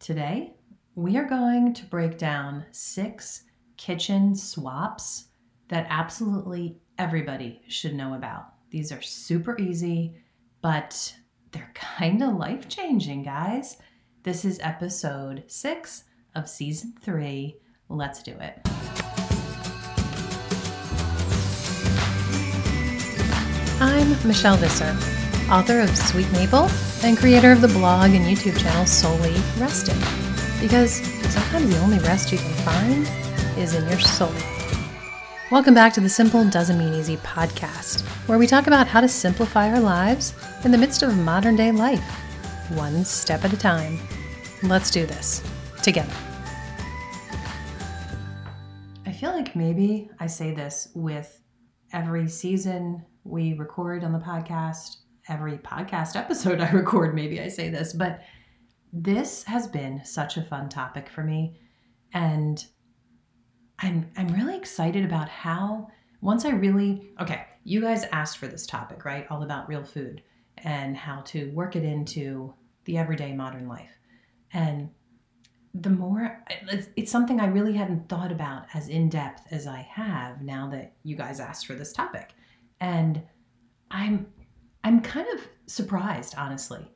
Today, we are going to break down six kitchen swaps that absolutely everybody should know about. These are super easy, but they're kind of life changing, guys. This is episode six of season three. Let's do it. I'm Michelle Visser, author of Sweet Maple and creator of the blog and YouTube channel Souly Rested. Because sometimes the only rest you can find is in your soul. Welcome back to the Simple Doesn't Mean Easy podcast, where we talk about how to simplify our lives in the midst of modern day life, one step at a time. Let's do this together. I feel like maybe I say this with every season we record on the podcast, every podcast episode I record, maybe I say this, but this has been such a fun topic for me. And I'm I'm really excited about how once I really okay, you guys asked for this topic, right? All about real food and how to work it into the everyday modern life. And the more it's, it's something I really hadn't thought about as in depth as I have now that you guys asked for this topic. And I'm I'm kind of surprised, honestly,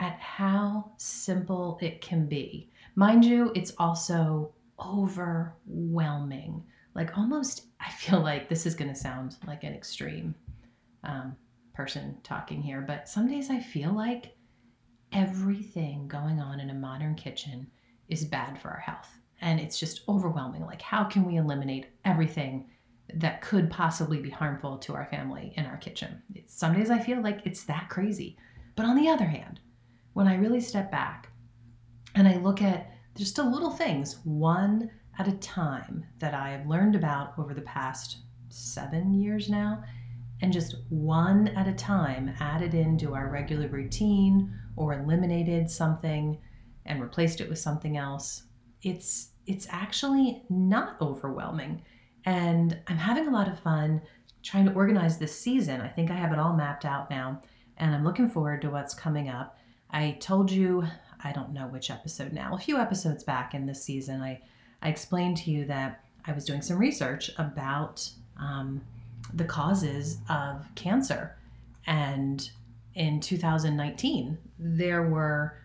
at how simple it can be. Mind you, it's also overwhelming. Like almost, I feel like this is going to sound like an extreme um, person talking here, but some days I feel like everything going on in a modern kitchen is bad for our health. And it's just overwhelming. Like, how can we eliminate everything that could possibly be harmful to our family in our kitchen. Some days I feel like it's that crazy. But on the other hand, when I really step back and I look at just the little things, one at a time, that I have learned about over the past seven years now, and just one at a time added into our regular routine or eliminated something and replaced it with something else, it's it's actually not overwhelming and I'm having a lot of fun trying to organize this season. I think I have it all mapped out now, and I'm looking forward to what's coming up. I told you, I don't know which episode now, a few episodes back in this season, I, I explained to you that I was doing some research about um, the causes of cancer. And in 2019, there were,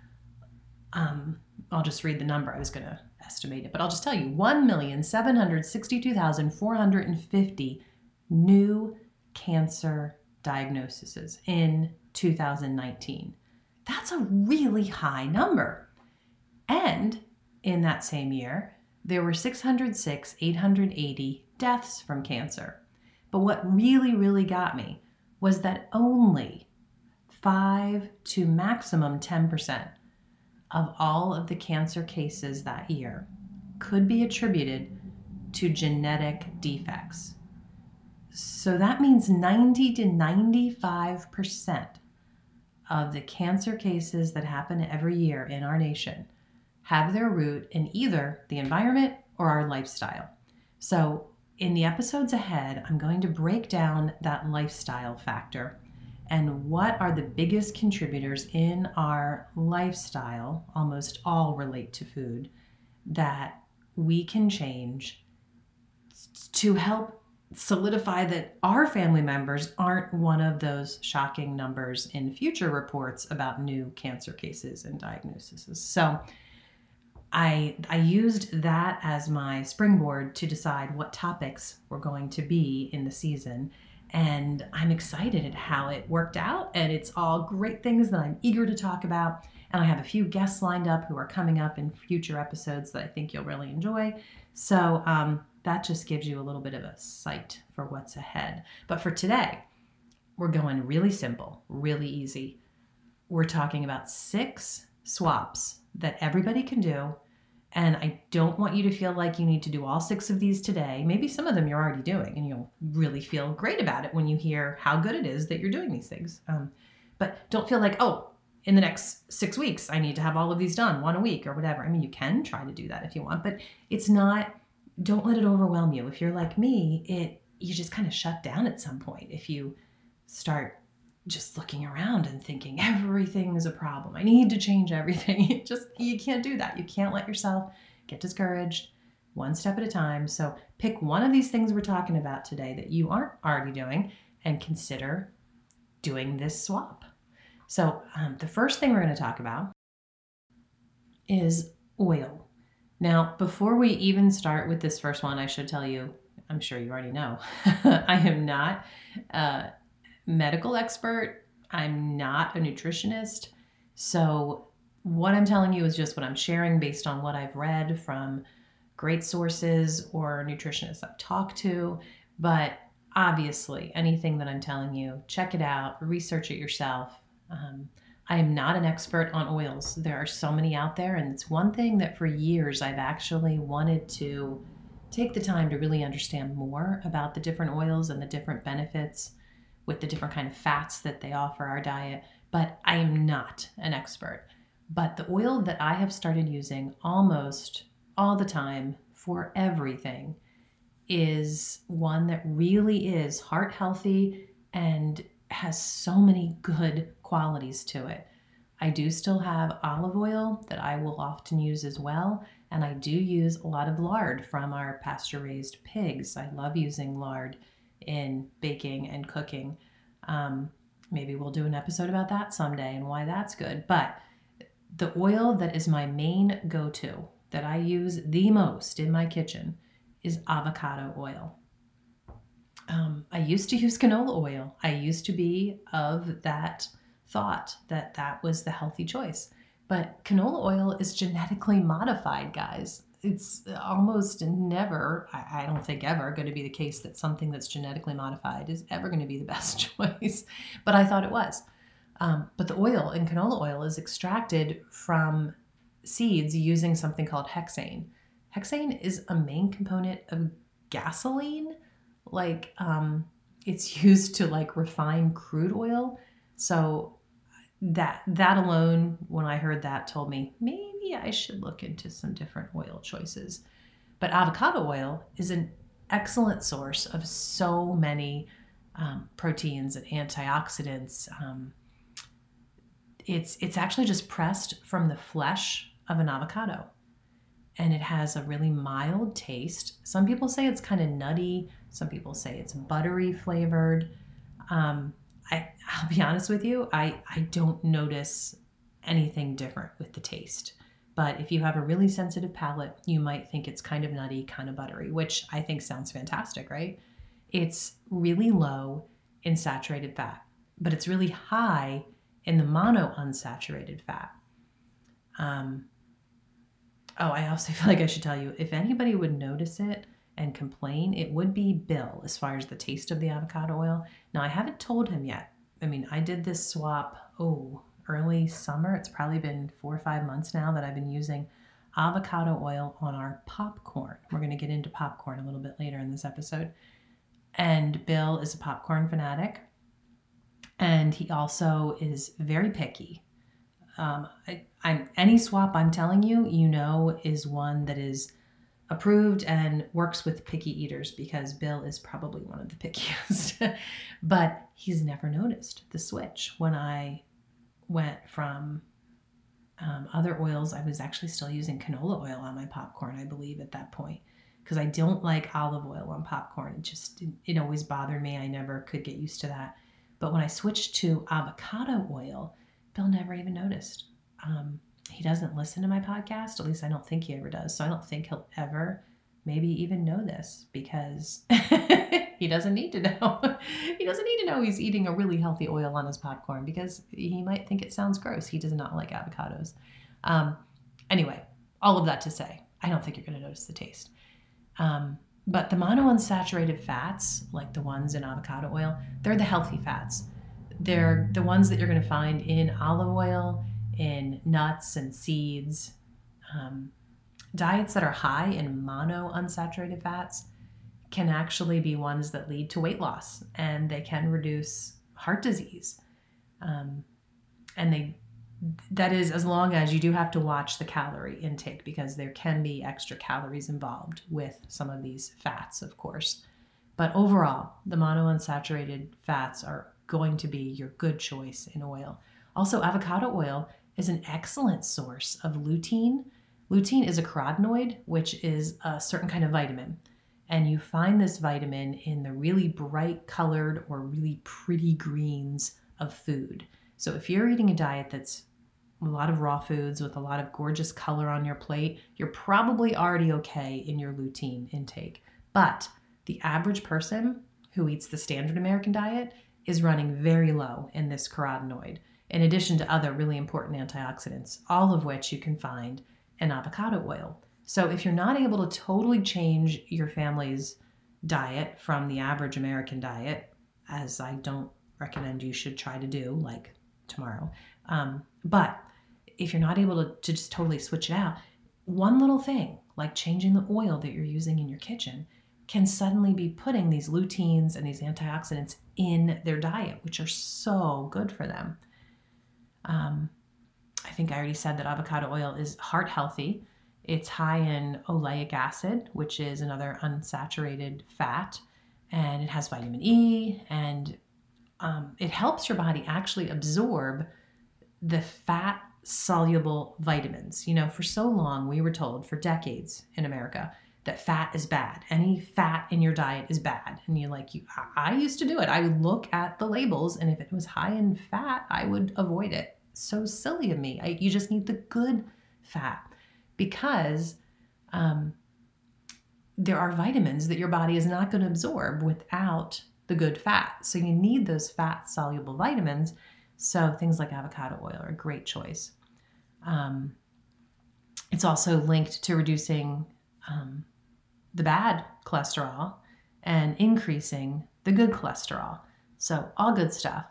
um, I'll just read the number. I was going to estimated, but I'll just tell you 1,762,450 new cancer diagnoses in 2019. That's a really high number. And in that same year, there were 606, 880 deaths from cancer. But what really, really got me was that only 5 to maximum 10% of all of the cancer cases that year could be attributed to genetic defects. So that means 90 to 95% of the cancer cases that happen every year in our nation have their root in either the environment or our lifestyle. So, in the episodes ahead, I'm going to break down that lifestyle factor and what are the biggest contributors in our lifestyle, almost all relate to food, that we can change to help solidify that our family members aren't one of those shocking numbers in future reports about new cancer cases and diagnoses. So I I used that as my springboard to decide what topics were going to be in the season and I'm excited at how it worked out. And it's all great things that I'm eager to talk about. And I have a few guests lined up who are coming up in future episodes that I think you'll really enjoy. So um, that just gives you a little bit of a sight for what's ahead. But for today, we're going really simple, really easy. We're talking about six swaps that everybody can do and I don't want you to feel like you need to do all six of these today. Maybe some of them you're already doing, and you'll really feel great about it when you hear how good it is that you're doing these things. Um, but don't feel like, oh, in the next six weeks, I need to have all of these done, one a week or whatever. I mean, you can try to do that if you want, but it's not, don't let it overwhelm you. If you're like me, it, you just kind of shut down at some point if you start just looking around and thinking everything is a problem. I need to change everything. Just you can't do that. You can't let yourself get discouraged one step at a time. So pick one of these things we're talking about today that you aren't already doing and consider doing this swap. So um, the first thing we're going to talk about is oil. Now, before we even start with this first one, I should tell you, I'm sure you already know, I am not a medical expert. I'm not a nutritionist. So, what I'm telling you is just what I'm sharing based on what I've read from great sources or nutritionists I've talked to. But obviously, anything that I'm telling you, check it out, research it yourself. Um, I am not an expert on oils. There are so many out there, and it's one thing that for years I've actually wanted to take the time to really understand more about the different oils and the different benefits with the different kind of fats that they offer our diet, but I am not an expert. But the oil that I have started using almost all the time for everything is one that really is heart healthy and has so many good qualities to it. I do still have olive oil that I will often use as well, and I do use a lot of lard from our pasture raised pigs. I love using lard in baking and cooking. Um, maybe we'll do an episode about that someday and why that's good. But the oil that is my main go to, that I use the most in my kitchen, is avocado oil. Um, I used to use canola oil. I used to be of that thought that that was the healthy choice. But canola oil is genetically modified, guys. It's almost never, I don't think ever, going to be the case that something that's genetically modified is ever going to be the best choice. But I thought it was. Um, but the oil in canola oil is extracted from seeds using something called hexane. Hexane is a main component of gasoline. Like um, it's used to like refine crude oil. So that that alone, when I heard that, told me maybe I should look into some different oil choices. But avocado oil is an excellent source of so many um, proteins and antioxidants. Um, it's it's actually just pressed from the flesh of an avocado and it has a really mild taste. Some people say it's kind of nutty. Some people say it's buttery flavored. Um, I, I'll be honest with you, I, I don't notice anything different with the taste. But if you have a really sensitive palate, you might think it's kind of nutty, kind of buttery, which I think sounds fantastic, right? It's really low in saturated fat, but it's really high in the mono unsaturated fat. Um, oh, I also feel like I should tell you if anybody would notice it, and complain, it would be Bill as far as the taste of the avocado oil. Now, I haven't told him yet. I mean, I did this swap, oh, early summer. It's probably been four or five months now that I've been using avocado oil on our popcorn. We're going to get into popcorn a little bit later in this episode. And Bill is a popcorn fanatic. And he also is very picky. Um, I, any swap I'm telling you, you know, is one that is approved and works with picky eaters because Bill is probably one of the pickiest. but he's never noticed the switch when I went from um, other oils. I was actually still using canola oil on my popcorn, I believe, at that point because I don't like olive oil on popcorn. It just, it, always bothered me. I never could get used to that. But when I switched to avocado oil, Bill never even noticed. Um, he doesn't listen to my podcast. At least I don't think he ever does. So I don't think he'll ever maybe even know this because he doesn't need to know. he doesn't need to know he's eating a really healthy oil on his popcorn because he might think it sounds gross. He does not like avocados. Um, anyway, all of that to say, I don't think you're going to notice the taste. Um, but the monounsaturated fats, like the ones in avocado oil, they're the healthy fats. They're the ones that you're going to find in olive oil in nuts and seeds. Um, diets that are high in mono unsaturated fats can actually be ones that lead to weight loss and they can reduce heart disease. Um, and they that is as long as you do have to watch the calorie intake because there can be extra calories involved with some of these fats, of course. But overall, the monounsaturated fats are going to be your good choice in oil. Also, avocado oil is an excellent source of lutein. Lutein is a carotenoid, which is a certain kind of vitamin. And you find this vitamin in the really bright colored or really pretty greens of food. So if you're eating a diet that's a lot of raw foods with a lot of gorgeous color on your plate, you're probably already okay in your lutein intake. But the average person who eats the standard American diet is running very low in this carotenoid, in addition to other really important antioxidants, all of which you can find in avocado oil. So if you're not able to totally change your family's diet from the average American diet, as I don't recommend you should try to do, like tomorrow, um, but if you're not able to, to just totally switch it out, one little thing like changing the oil that you're using in your kitchen can suddenly be putting these luteins and these antioxidants in their diet, which are so good for them. Um, think I already said that avocado oil is heart healthy. It's high in oleic acid, which is another unsaturated fat, and it has vitamin E, and um, it helps your body actually absorb the fat soluble vitamins. You know, for so long, we were told for decades in America that fat is bad. Any fat in your diet is bad. And you like you I used to do it. I would look at the labels and if it was high in fat, I would avoid it. So silly of me. I, you just need the good fat because um, there are vitamins that your body is not going to absorb without the good fat. So you need those fat soluble vitamins. So things like avocado oil are a great choice. Um, it's also linked to reducing um, the bad cholesterol and increasing the good cholesterol. So all good stuff.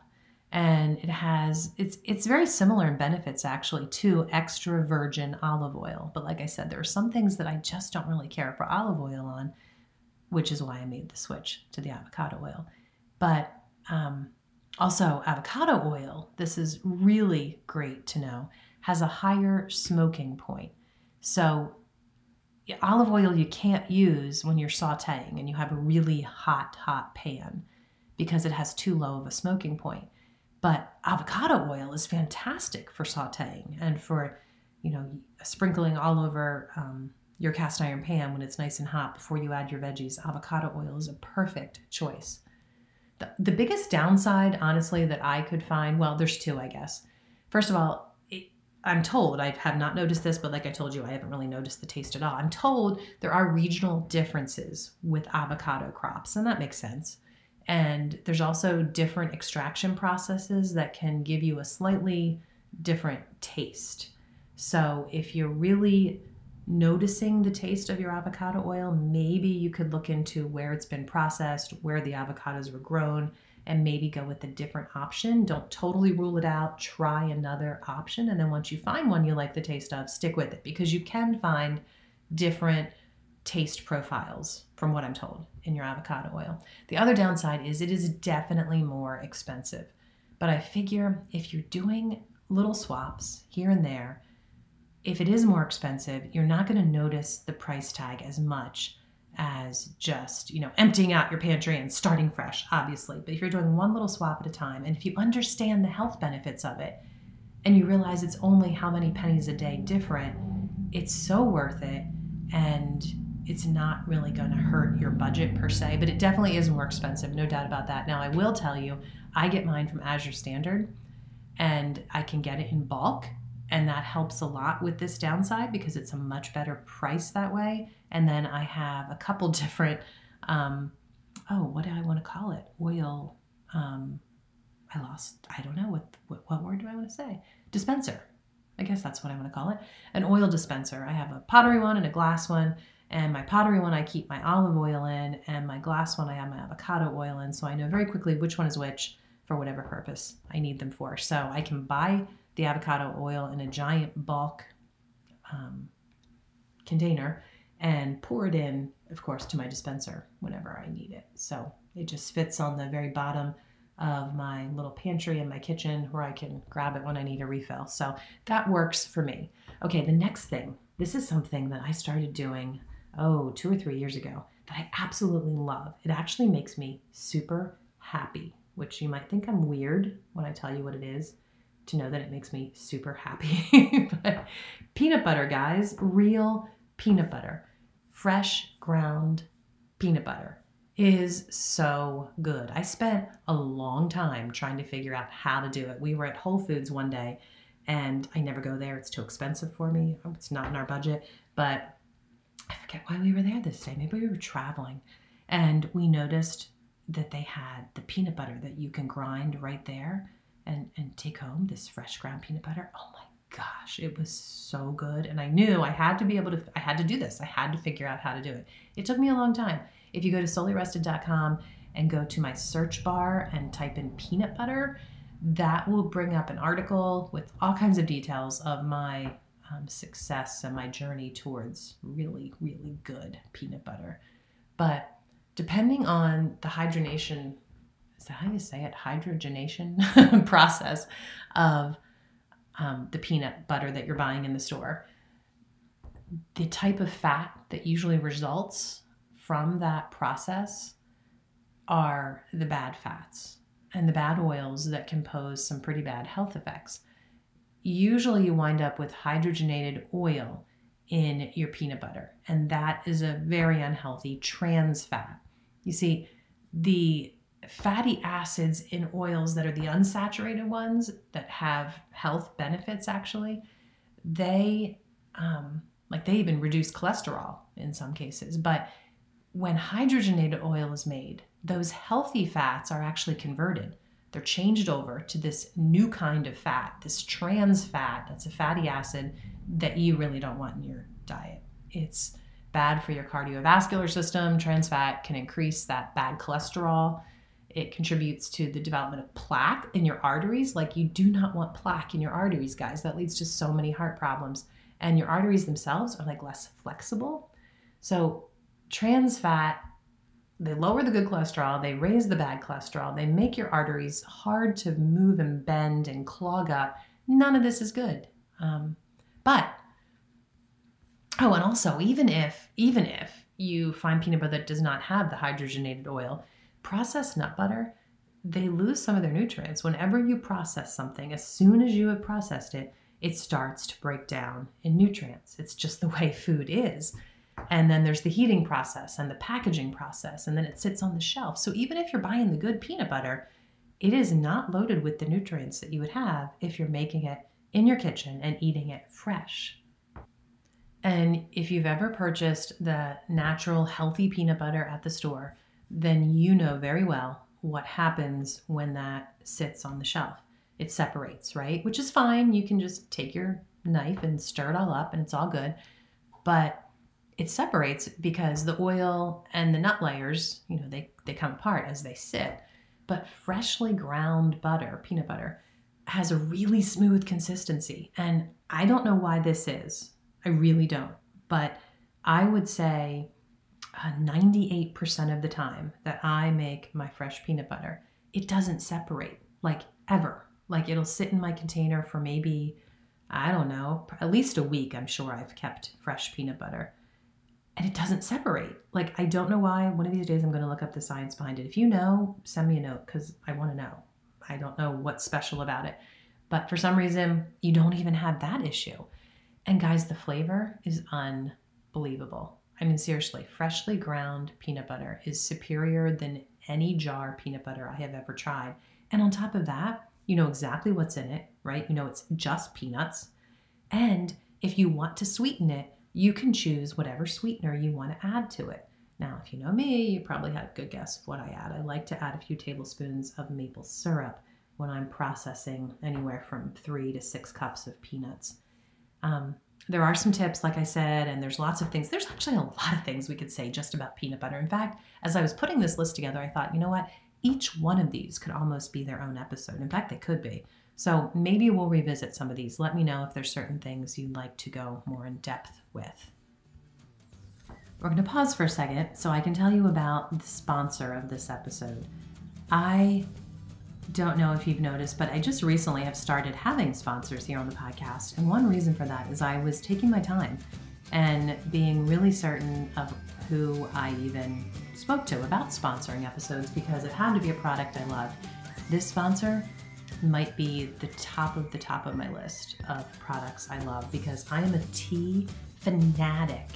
And it has it's it's very similar in benefits actually to extra virgin olive oil. But like I said, there are some things that I just don't really care for olive oil on, which is why I made the switch to the avocado oil. But um, also, avocado oil, this is really great to know, has a higher smoking point. So olive oil you can't use when you're sauteing and you have a really hot, hot pan because it has too low of a smoking point. But avocado oil is fantastic for sauteing and for, you know, sprinkling all over um, your cast iron pan when it's nice and hot before you add your veggies. Avocado oil is a perfect choice. The, the biggest downside, honestly, that I could find, well, there's two, I guess. First of all, I'm told, I have not noticed this, but like I told you, I haven't really noticed the taste at all. I'm told there are regional differences with avocado crops, and that makes sense. And there's also different extraction processes that can give you a slightly different taste. So if you're really noticing the taste of your avocado oil, maybe you could look into where it's been processed, where the avocados were grown, and maybe go with a different option. Don't totally rule it out. Try another option. And then once you find one you like the taste of, stick with it because you can find different taste profiles from what I'm told in your avocado oil. The other downside is it is definitely more expensive. But I figure if you're doing little swaps here and there, if it is more expensive, you're not going to notice the price tag as much as just, you know, emptying out your pantry and starting fresh, obviously. But if you're doing one little swap at a time, and if you understand the health benefits of it, and you realize it's only how many pennies a day different, it's so worth it. And it's not really going to hurt your budget per se, but it definitely is more expensive, no doubt about that. Now, I will tell you, I get mine from Azure Standard and I can get it in bulk and that helps a lot with this downside because it's a much better price that way. And then I have a couple different, um, oh, what do I want to call it? Oil. Um, I lost, I don't know what, what, what word do I want to say? Dispenser. I guess that's what I want to call it. An oil dispenser. I have a pottery one and a glass one. And my pottery one, I keep my olive oil in, and my glass one, I have my avocado oil in. So I know very quickly which one is which for whatever purpose I need them for. So I can buy the avocado oil in a giant bulk um, container and pour it in, of course, to my dispenser whenever I need it. So it just fits on the very bottom of my little pantry in my kitchen where I can grab it when I need a refill. So that works for me. Okay, the next thing this is something that I started doing, oh, two or three years ago that I absolutely love. It actually makes me super happy which you might think I'm weird when I tell you what it is, to know that it makes me super happy. but peanut butter, guys, real peanut butter, fresh ground peanut butter is so good. I spent a long time trying to figure out how to do it. We were at Whole Foods one day and I never go there. It's too expensive for me. It's not in our budget. But I forget why we were there this day. Maybe we were traveling and we noticed that they had the peanut butter that you can grind right there and, and take home this fresh ground peanut butter. Oh my gosh, it was so good. And I knew I had to be able to, I had to do this. I had to figure out how to do it. It took me a long time. If you go to soulyrested.com and go to my search bar and type in peanut butter, that will bring up an article with all kinds of details of my um, success and my journey towards really, really good peanut butter. But depending on the hydrogenation, is that how you say it? Hydrogenation process of um, the peanut butter that you're buying in the store, the type of fat that usually results from that process are the bad fats and the bad oils that can pose some pretty bad health effects. Usually, you wind up with hydrogenated oil in your peanut butter, and that is a very unhealthy trans fat. You see, the fatty acids in oils that are the unsaturated ones that have health benefits actually, they um, like they even reduce cholesterol in some cases, but when hydrogenated oil is made, those healthy fats are actually converted. They're changed over to this new kind of fat, this trans fat that's a fatty acid that you really don't want in your diet. It's bad for your cardiovascular system. Trans fat can increase that bad cholesterol. It contributes to the development of plaque in your arteries. Like, you do not want plaque in your arteries, guys. That leads to so many heart problems. And your arteries themselves are like less flexible. So, trans fat, they lower the good cholesterol, they raise the bad cholesterol, they make your arteries hard to move and bend and clog up. None of this is good. Um, but oh, and also, even if even if you find peanut butter that does not have the hydrogenated oil, processed nut butter, they lose some of their nutrients. Whenever you process something, as soon as you have processed it, it starts to break down in nutrients. It's just the way food is. And then there's the heating process and the packaging process, and then it sits on the shelf. So even if you're buying the good peanut butter, it is not loaded with the nutrients that you would have if you're making it in your kitchen and eating it fresh. And if you've ever purchased the natural, healthy peanut butter at the store, then you know very well what happens when that sits on the shelf. It separates, right? Which is fine. You can just take your knife and stir it all up and it's all good. But it separates because the oil and the nut layers, you know, they, they come apart as they sit. But freshly ground butter, peanut butter, has a really smooth consistency. And I don't know why this is. I really don't. But I would say uh, 98% of the time that I make my fresh peanut butter, it doesn't separate like ever. Like it'll sit in my container for maybe, I don't know, at least a week. I'm sure I've kept fresh peanut butter and it doesn't separate. Like, I don't know why. One of these days I'm going to look up the science behind it. If you know, send me a note because I want to know. I don't know what's special about it. But for some reason, you don't even have that issue. And guys, the flavor is unbelievable. I mean, seriously, freshly ground peanut butter is superior than any jar peanut butter I have ever tried. And on top of that, you know exactly what's in it, right? You know it's just peanuts. And if you want to sweeten it, you can choose whatever sweetener you want to add to it. Now, if you know me, you probably have a good guess of what I add. I like to add a few tablespoons of maple syrup when I'm processing anywhere from three to six cups of peanuts. Um, there are some tips, like I said, and there's lots of things. There's actually a lot of things we could say just about peanut butter. In fact, as I was putting this list together, I thought, you know what? Each one of these could almost be their own episode. In fact, they could be. So maybe we'll revisit some of these. Let me know if there's certain things you'd like to go more in depth with. We're going to pause for a second so I can tell you about the sponsor of this episode. I don't know if you've noticed, but I just recently have started having sponsors here on the podcast. And one reason for that is I was taking my time and being really certain of who I even spoke to about sponsoring episodes because it had to be a product I love this sponsor might be the top of the top of my list of products I love because I am a tea fanatic.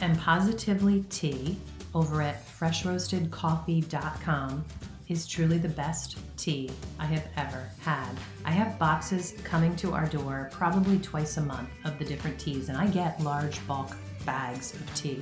And Positively Tea over at freshroastedcoffee.com is truly the best tea I have ever had. I have boxes coming to our door probably twice a month of the different teas, and I get large bulk bags of tea.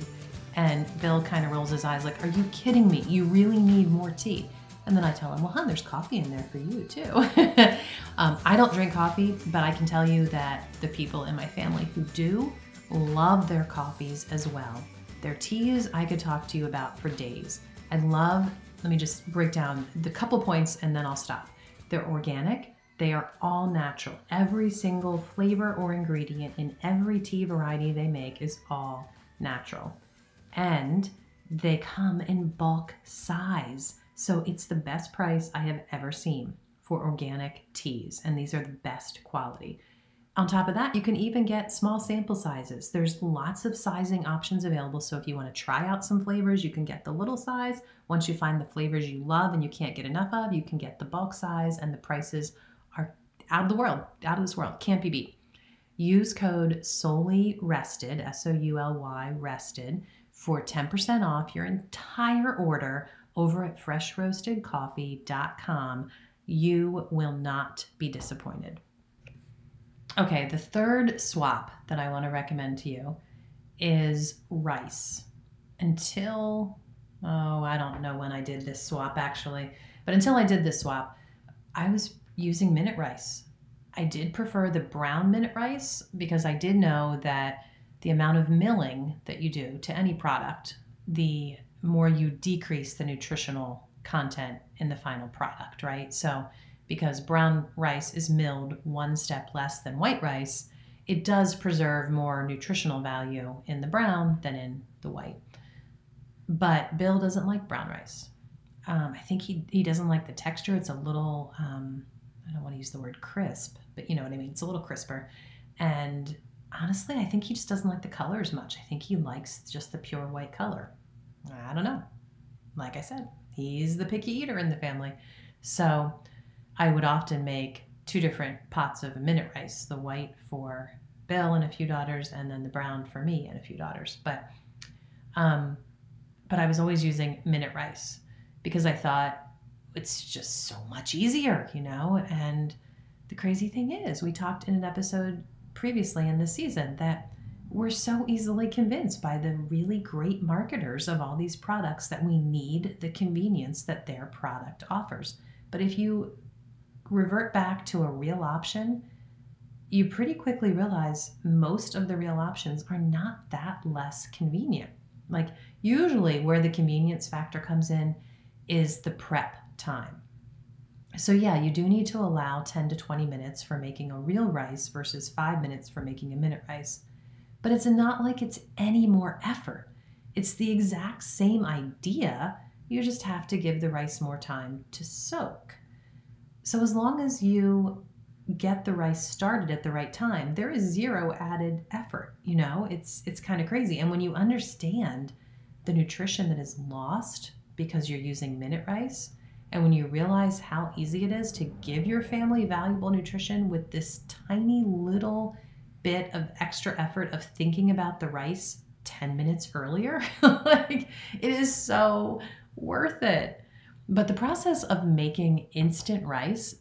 And Bill kind of rolls his eyes like, Are you kidding me? You really need more tea. And then I tell him, well, hon, there's coffee in there for you too. um, I don't drink coffee, but I can tell you that the people in my family who do love their coffees as well. Their teas, I could talk to you about for days. I love, let me just break down the couple points and then I'll stop. They're organic, they are all natural. Every single flavor or ingredient in every tea variety they make is all natural. And they come in bulk size. So it's the best price I have ever seen for organic teas, and these are the best quality. On top of that, you can even get small sample sizes. There's lots of sizing options available. So if you want to try out some flavors, you can get the little size. Once you find the flavors you love and you can't get enough of, you can get the bulk size, and the prices are out of the world, out of this world, can't be beat. Use code souly rested, S O U L Y rested, for 10% off your entire order over at freshroastedcoffee.com. You will not be disappointed. Okay, the third swap that I want to recommend to you is rice. Until, oh, I don't know when I did this swap actually, but until I did this swap, I was using minute rice. I did prefer the brown minute rice because I did know that the amount of milling that you do to any product, the more you decrease the nutritional content in the final product, right? So, because brown rice is milled one step less than white rice, it does preserve more nutritional value in the brown than in the white. But Bill doesn't like brown rice. Um, I think he, he doesn't like the texture. It's a little, um, I don't want to use the word crisp, but you know what I mean. It's a little crisper. And honestly, I think he just doesn't like the color as much. I think he likes just the pure white color. I don't know. Like I said, he's the picky eater in the family. So I would often make two different pots of minute rice the white for Bill and a few daughters, and then the brown for me and a few daughters. But um, but I was always using minute rice because I thought it's just so much easier, you know. And the crazy thing is, we talked in an episode previously in this season that we're so easily convinced by the really great marketers of all these products that we need the convenience that their product offers. But if you revert back to a real option, you pretty quickly realize most of the real options are not that less convenient. Like, usually, where the convenience factor comes in is the prep time. So, yeah, you do need to allow 10 to 20 minutes for making a real rice versus five minutes for making a minute rice but it's not like it's any more effort. It's the exact same idea. You just have to give the rice more time to soak. So, as long as you get the rice started at the right time, there is zero added effort. You know, it's it's kind of crazy. And when you understand the nutrition that is lost because you're using minute rice, and when you realize how easy it is to give your family valuable nutrition with this tiny little bit of extra effort of thinking about the rice 10 minutes earlier, like it is so worth it. But the process of making instant rice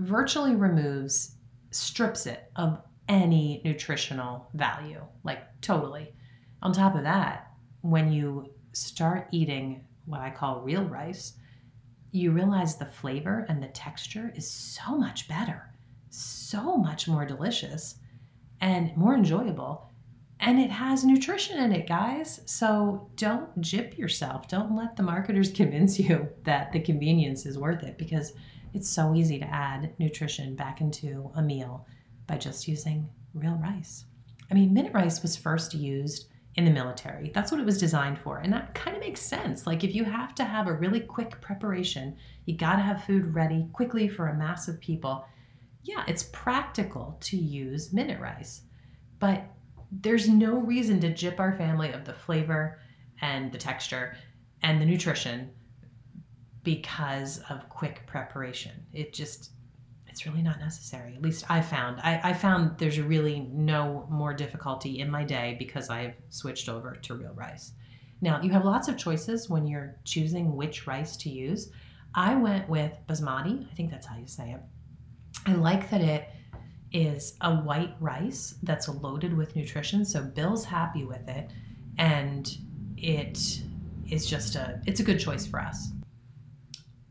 virtually removes, strips it of any nutritional value, like totally. On top of that, when you start eating what I call real rice, you realize the flavor and the texture is so much better, so much more delicious and more enjoyable. And it has nutrition in it, guys. So don't jip yourself. Don't let the marketers convince you that the convenience is worth it because it's so easy to add nutrition back into a meal by just using real rice. I mean, minute rice was first used in the military. That's what it was designed for. And that kind of makes sense. Like, if you have to have a really quick preparation, you got to have food ready quickly for a mass of people yeah, it's practical to use minute rice, but there's no reason to jip our family of the flavor and the texture and the nutrition because of quick preparation. It just it's really not necessary. At least I found. I, I found there's really no more difficulty in my day because I've switched over to real rice. Now, you have lots of choices when you're choosing which rice to use. I went with basmati. I think that's how you say it. I like that it is a white rice that's loaded with nutrition. So Bill's happy with it. And it is just a it's a good choice for us.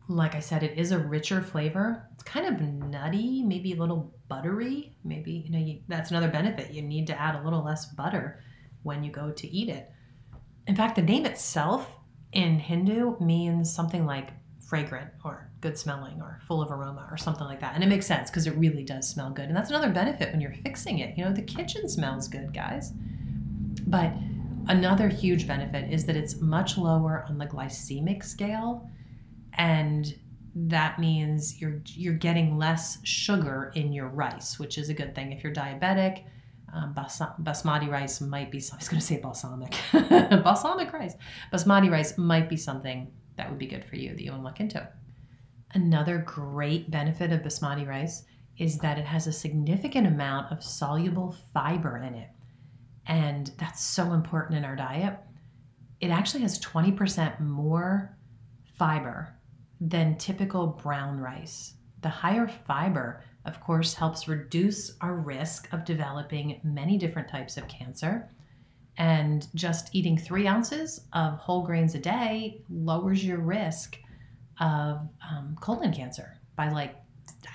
Like I said, it is a richer flavor. It's kind of nutty, maybe a little buttery. Maybe, you know, you, that's another benefit. You need to add a little less butter when you go to eat it. In fact, the name itself in Hindu means something like fragrant or good smelling or full of aroma or something like that. And it makes sense because it really does smell good. And that's another benefit when you're fixing it. You know, the kitchen smells good, guys. But another huge benefit is that it's much lower on the glycemic scale and that means you're you're getting less sugar in your rice, which is a good thing if you're diabetic. Um, bas- basmati rice might be. I was going to say balsamic, balsamic rice. Basmati rice might be something that would be good for you that you want to look into. Another great benefit of basmati rice is that it has a significant amount of soluble fiber in it, and that's so important in our diet. It actually has 20% more fiber than typical brown rice. The higher fiber, of course, helps reduce our risk of developing many different types of cancer. And just eating three ounces of whole grains a day lowers your risk of um, colon cancer by like,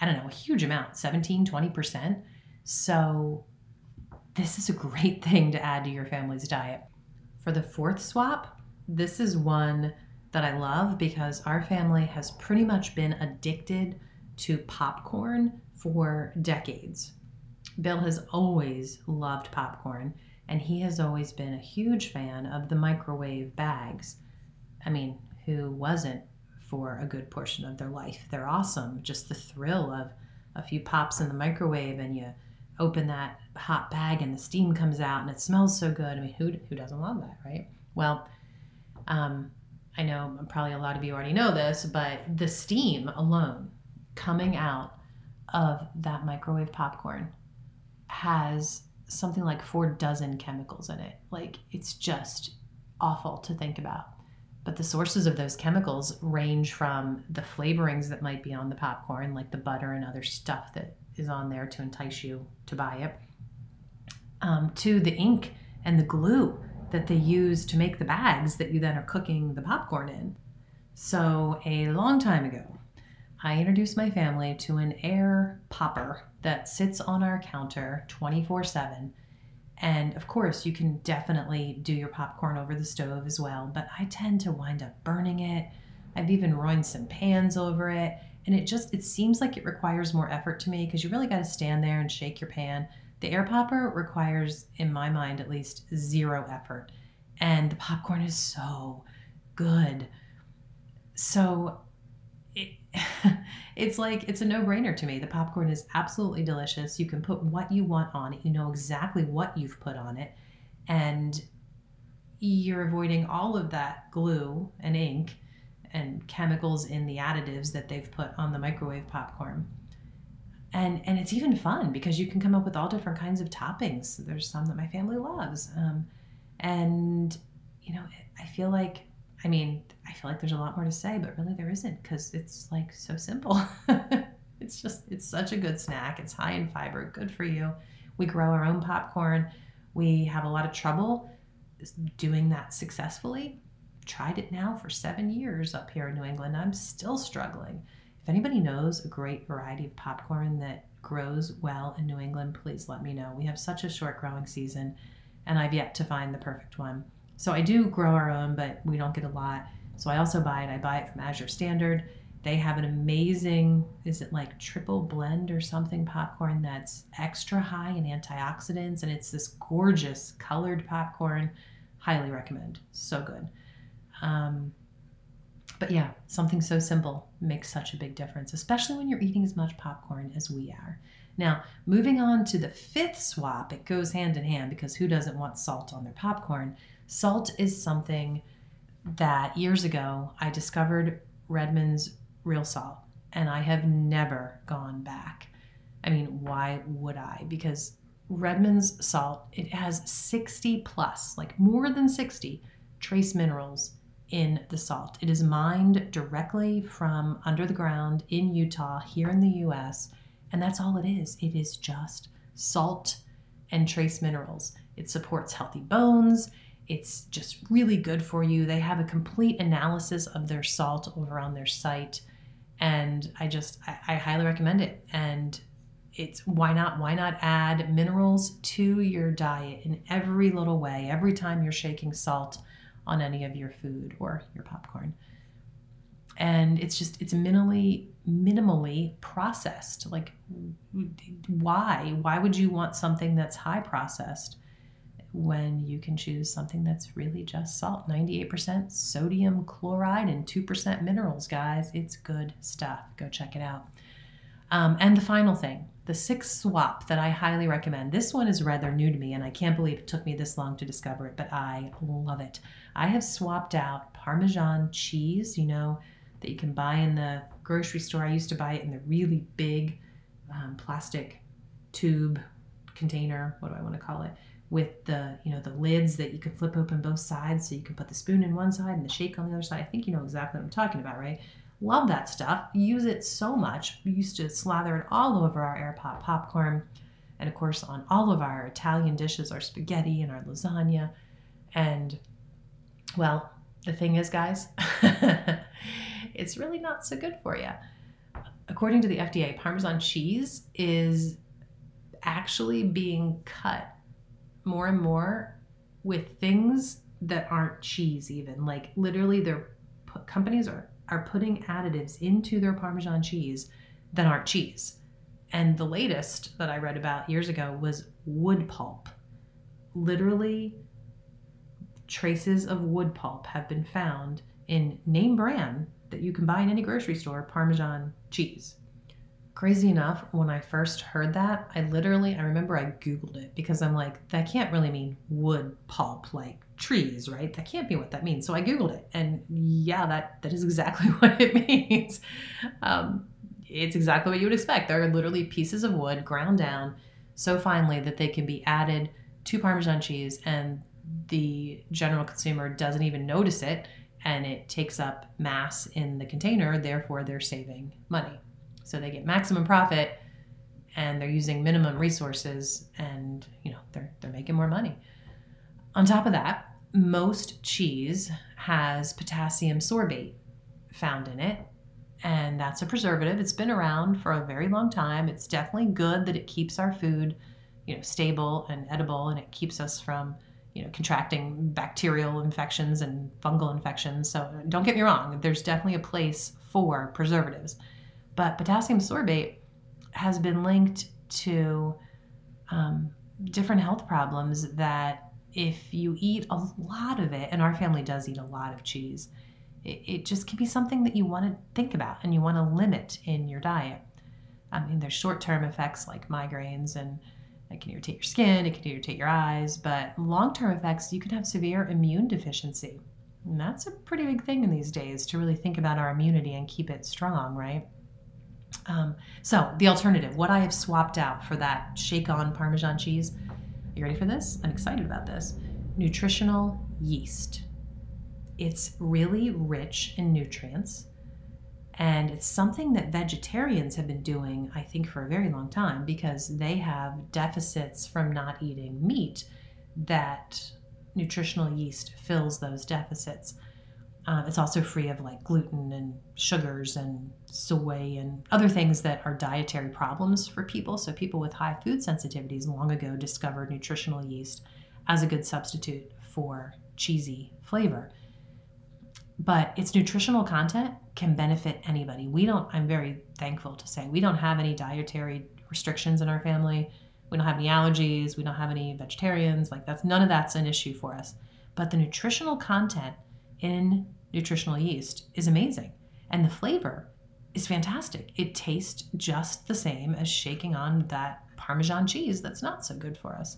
I don't know, a huge amount 17, 20%. So, this is a great thing to add to your family's diet. For the fourth swap, this is one that I love because our family has pretty much been addicted to popcorn for decades. Bill has always loved popcorn, and he has always been a huge fan of the microwave bags. I mean, who wasn't for a good portion of their life? They're awesome. Just the thrill of a few pops in the microwave and you open that hot bag and the steam comes out and it smells so good. I mean, who, who doesn't love that, right? Well, um, I know probably a lot of you already know this, but the steam alone coming out of that microwave popcorn has something like four dozen chemicals in it. Like it's just awful to think about. But the sources of those chemicals range from the flavorings that might be on the popcorn, like the butter and other stuff that is on there to entice you to buy it, um, to the ink and the glue that they use to make the bags that you then are cooking the popcorn in. So, a long time ago, I introduced my family to an air popper that sits on our counter 24 7. And of course, you can definitely do your popcorn over the stove as well, but I tend to wind up burning it. I've even ruined some pans over it, and it just it seems like it requires more effort to me because you really got to stand there and shake your pan. The air popper requires, in my mind at least, zero effort. And the popcorn is so good. So it's like, it's a no brainer to me. The popcorn is absolutely delicious. You can put what you want on it, you know exactly what you've put on it. And you're avoiding all of that glue and ink and chemicals in the additives that they've put on the microwave popcorn and and it's even fun because you can come up with all different kinds of toppings there's some that my family loves um, and you know i feel like i mean i feel like there's a lot more to say but really there isn't because it's like so simple. It's just it's such a good snack. It's high in fiber. Good for you. We grow our own popcorn. We have a lot of trouble doing that successfully. Tried it now for seven years up here in new england. I'm still struggling. If anybody knows a great variety of popcorn that grows well in New England, please let me know. We have such a short growing season, and I've yet to find the perfect one. So I do grow our own, but we don't get a lot. So I also buy it. I buy it from Azure Standard. They have an amazing, is it like triple blend or something popcorn that's extra high in antioxidants, and it's this gorgeous colored popcorn. Highly recommend. So good. Um, but yeah, something so simple makes such a big difference, especially when you're eating as much popcorn as we are. Now, moving on to the fifth swap, it goes hand in hand because who doesn't want salt on their popcorn? Salt is something that years ago I discovered Redmond's real salt, and I have never gone back. I mean, why would I? Because Redmond's salt, it has 60 plus, like more than 60 trace minerals in the salt. It is mined directly from under the ground in Utah, here in the US, and that's all it is. It is just salt and trace minerals. It supports healthy bones. It's just really good for you. They have a complete analysis of their salt over on their site. And I just, I, I highly recommend it. And it's why not? Why not add minerals to your diet in every little way, every time you're shaking salt on any of your food or your popcorn? and it's just it's minimally minimally processed like why why would you want something that's high processed when you can choose something that's really just salt 98% sodium chloride and 2% minerals guys it's good stuff go check it out um, and the final thing the sixth swap that i highly recommend this one is rather new to me and i can't believe it took me this long to discover it but i love it i have swapped out parmesan cheese you know that you can buy in the grocery store. I used to buy it in the really big um, plastic tube container. What do I want to call it? With the you know the lids that you can flip open both sides, so you can put the spoon in one side and the shake on the other side. I think you know exactly what I'm talking about, right? Love that stuff. Use it so much. We used to slather it all over our air pop popcorn, and of course on all of our Italian dishes, our spaghetti and our lasagna. And well, the thing is, guys. it's really not so good for you. According to the FDA, Parmesan cheese is actually being cut more and more with things that aren't cheese, even. Like literally, their companies are, are putting additives into their Parmesan cheese that aren't cheese. And the latest that I read about years ago was wood pulp. Literally, traces of wood pulp have been found in name brand that you can buy in any grocery store Parmesan cheese. Crazy enough, when I first heard that, I literally, I remember I Googled it because I'm like, that can't really mean wood pulp, like trees, right? That can't be what that means. So I Googled it, and yeah, that, that is exactly what it means. Um, it's exactly what you would expect. They're literally pieces of wood ground down so finely that they can be added to Parmesan cheese, and the general consumer doesn't even notice it and it takes up mass in the container, therefore they're saving money. So they get maximum profit and they're using minimum resources and you know they're they're making more money. On top of that, most cheese has potassium sorbate found in it and that's a preservative. It's been around for a very long time. It's definitely good that it keeps our food, you know, stable and edible and it keeps us from you know, contracting bacterial infections and fungal infections. So don't get me wrong, there's definitely a place for preservatives. But potassium sorbate has been linked to um, different health problems that if you eat a lot of it, and our family does eat a lot of cheese, it, it just can be something that you want to think about and you want to limit in your diet. I mean, there's short term effects like migraines and it can irritate your skin, it can irritate your eyes, but long term effects, you can have severe immune deficiency. And that's a pretty big thing in these days to really think about our immunity and keep it strong, right? Um, so, the alternative, what I have swapped out for that shake on Parmesan cheese, you ready for this? I'm excited about this. Nutritional yeast. It's really rich in nutrients. And it's something that vegetarians have been doing, I think, for a very long time because they have deficits from not eating meat that nutritional yeast fills those deficits. Uh, it's also free of like gluten and sugars and soy and other things that are dietary problems for people. So, people with high food sensitivities long ago discovered nutritional yeast as a good substitute for cheesy flavor but its nutritional content can benefit anybody. We don't, I'm very thankful to say, we don't have any dietary restrictions in our family. We don't have any allergies. We don't have any vegetarians. Like that's none of that's an issue for us. But the nutritional content in nutritional yeast is amazing. And the flavor is fantastic. It tastes just the same as shaking on that Parmesan cheese that's not so good for us.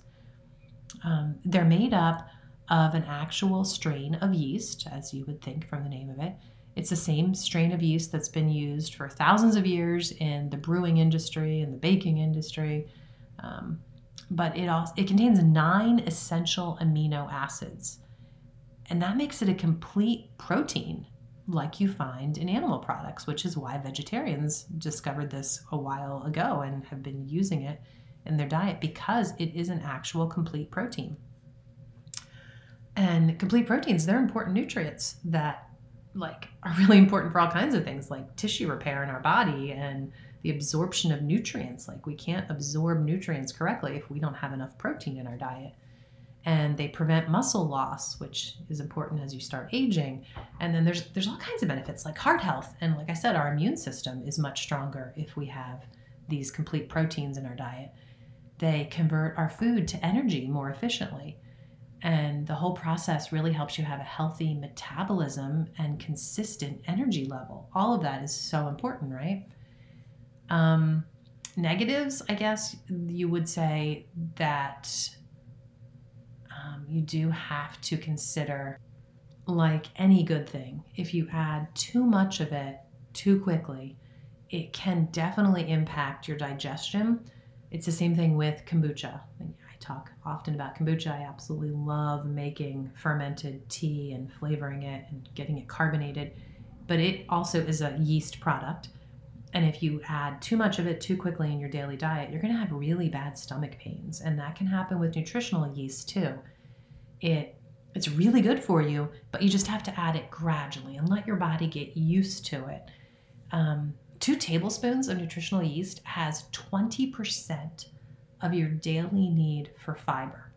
Um, they're made up of an actual strain of yeast, as you would think from the name of it. It's the same strain of yeast that's been used for thousands of years in the brewing industry and the baking industry. Um, but it also it contains nine essential amino acids, and that makes it a complete protein, like you find in animal products, which is why vegetarians discovered this a while ago and have been using it in their diet because it is an actual complete protein. And complete proteins, they're important nutrients that like are really important for all kinds of things like tissue repair in our body and the absorption of nutrients like we can't absorb nutrients correctly if we don't have enough protein in our diet and they prevent muscle loss which is important as you start aging and then there's there's all kinds of benefits like heart health and like i said our immune system is much stronger if we have these complete proteins in our diet they convert our food to energy more efficiently and the whole process really helps you have a healthy metabolism and consistent energy level. All of that is so important, right? Um, negatives, I guess you would say that um, you do have to consider, like any good thing, if you add too much of it too quickly, it can definitely impact your digestion. It's the same thing with kombucha I talk often about kombucha. I absolutely love making fermented tea and flavoring it and getting it carbonated. But it also is a yeast product. And if you add too much of it too quickly in your daily diet, you're going to have really bad stomach pains. And that can happen with nutritional yeast too. It it's really good for you, but you just have to add it gradually and let your body get used to it. Um, two tablespoons of nutritional yeast has 20% of your daily need for fiber.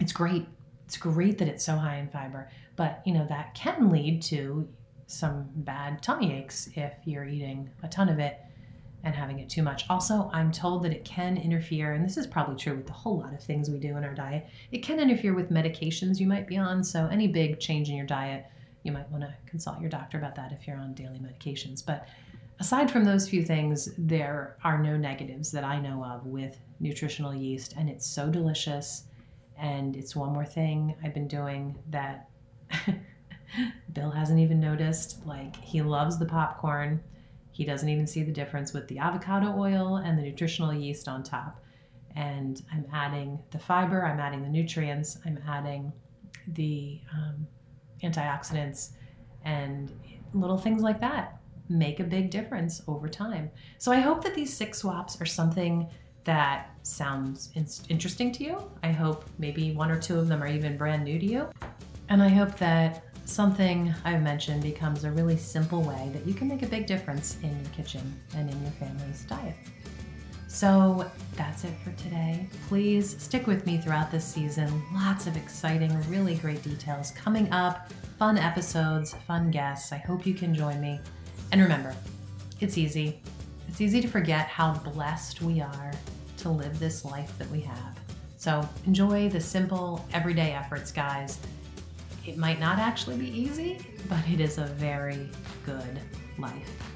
It's great. It's great that it's so high in fiber, but you know that can lead to some bad tummy aches if you're eating a ton of it and having it too much. Also, I'm told that it can interfere, and this is probably true with a whole lot of things we do in our diet. It can interfere with medications you might be on. So, any big change in your diet, you might want to consult your doctor about that if you're on daily medications. But aside from those few things, there are no negatives that I know of with nutritional yeast, and it's so delicious. And it's one more thing I've been doing that Bill hasn't even noticed. Like, he loves the popcorn. He doesn't even see the difference with the avocado oil and the nutritional yeast on top. And I'm adding the fiber, I'm adding the nutrients, I'm adding the um, antioxidants, and little things like that make a big difference over time. So I hope that these six swaps are something that sounds in- interesting to you. I hope maybe one or two of them are even brand new to you. And I hope that something I've mentioned becomes a really simple way that you can make a big difference in your kitchen and in your family's diet. So that's it for today. Please stick with me throughout this season. Lots of exciting, really great details coming up, fun episodes, fun guests. I hope you can join me. And remember, it's easy. It's easy to forget how blessed we are to live this life that we have. So enjoy the simple, everyday efforts, guys. It might not actually be easy, but it is a very good life.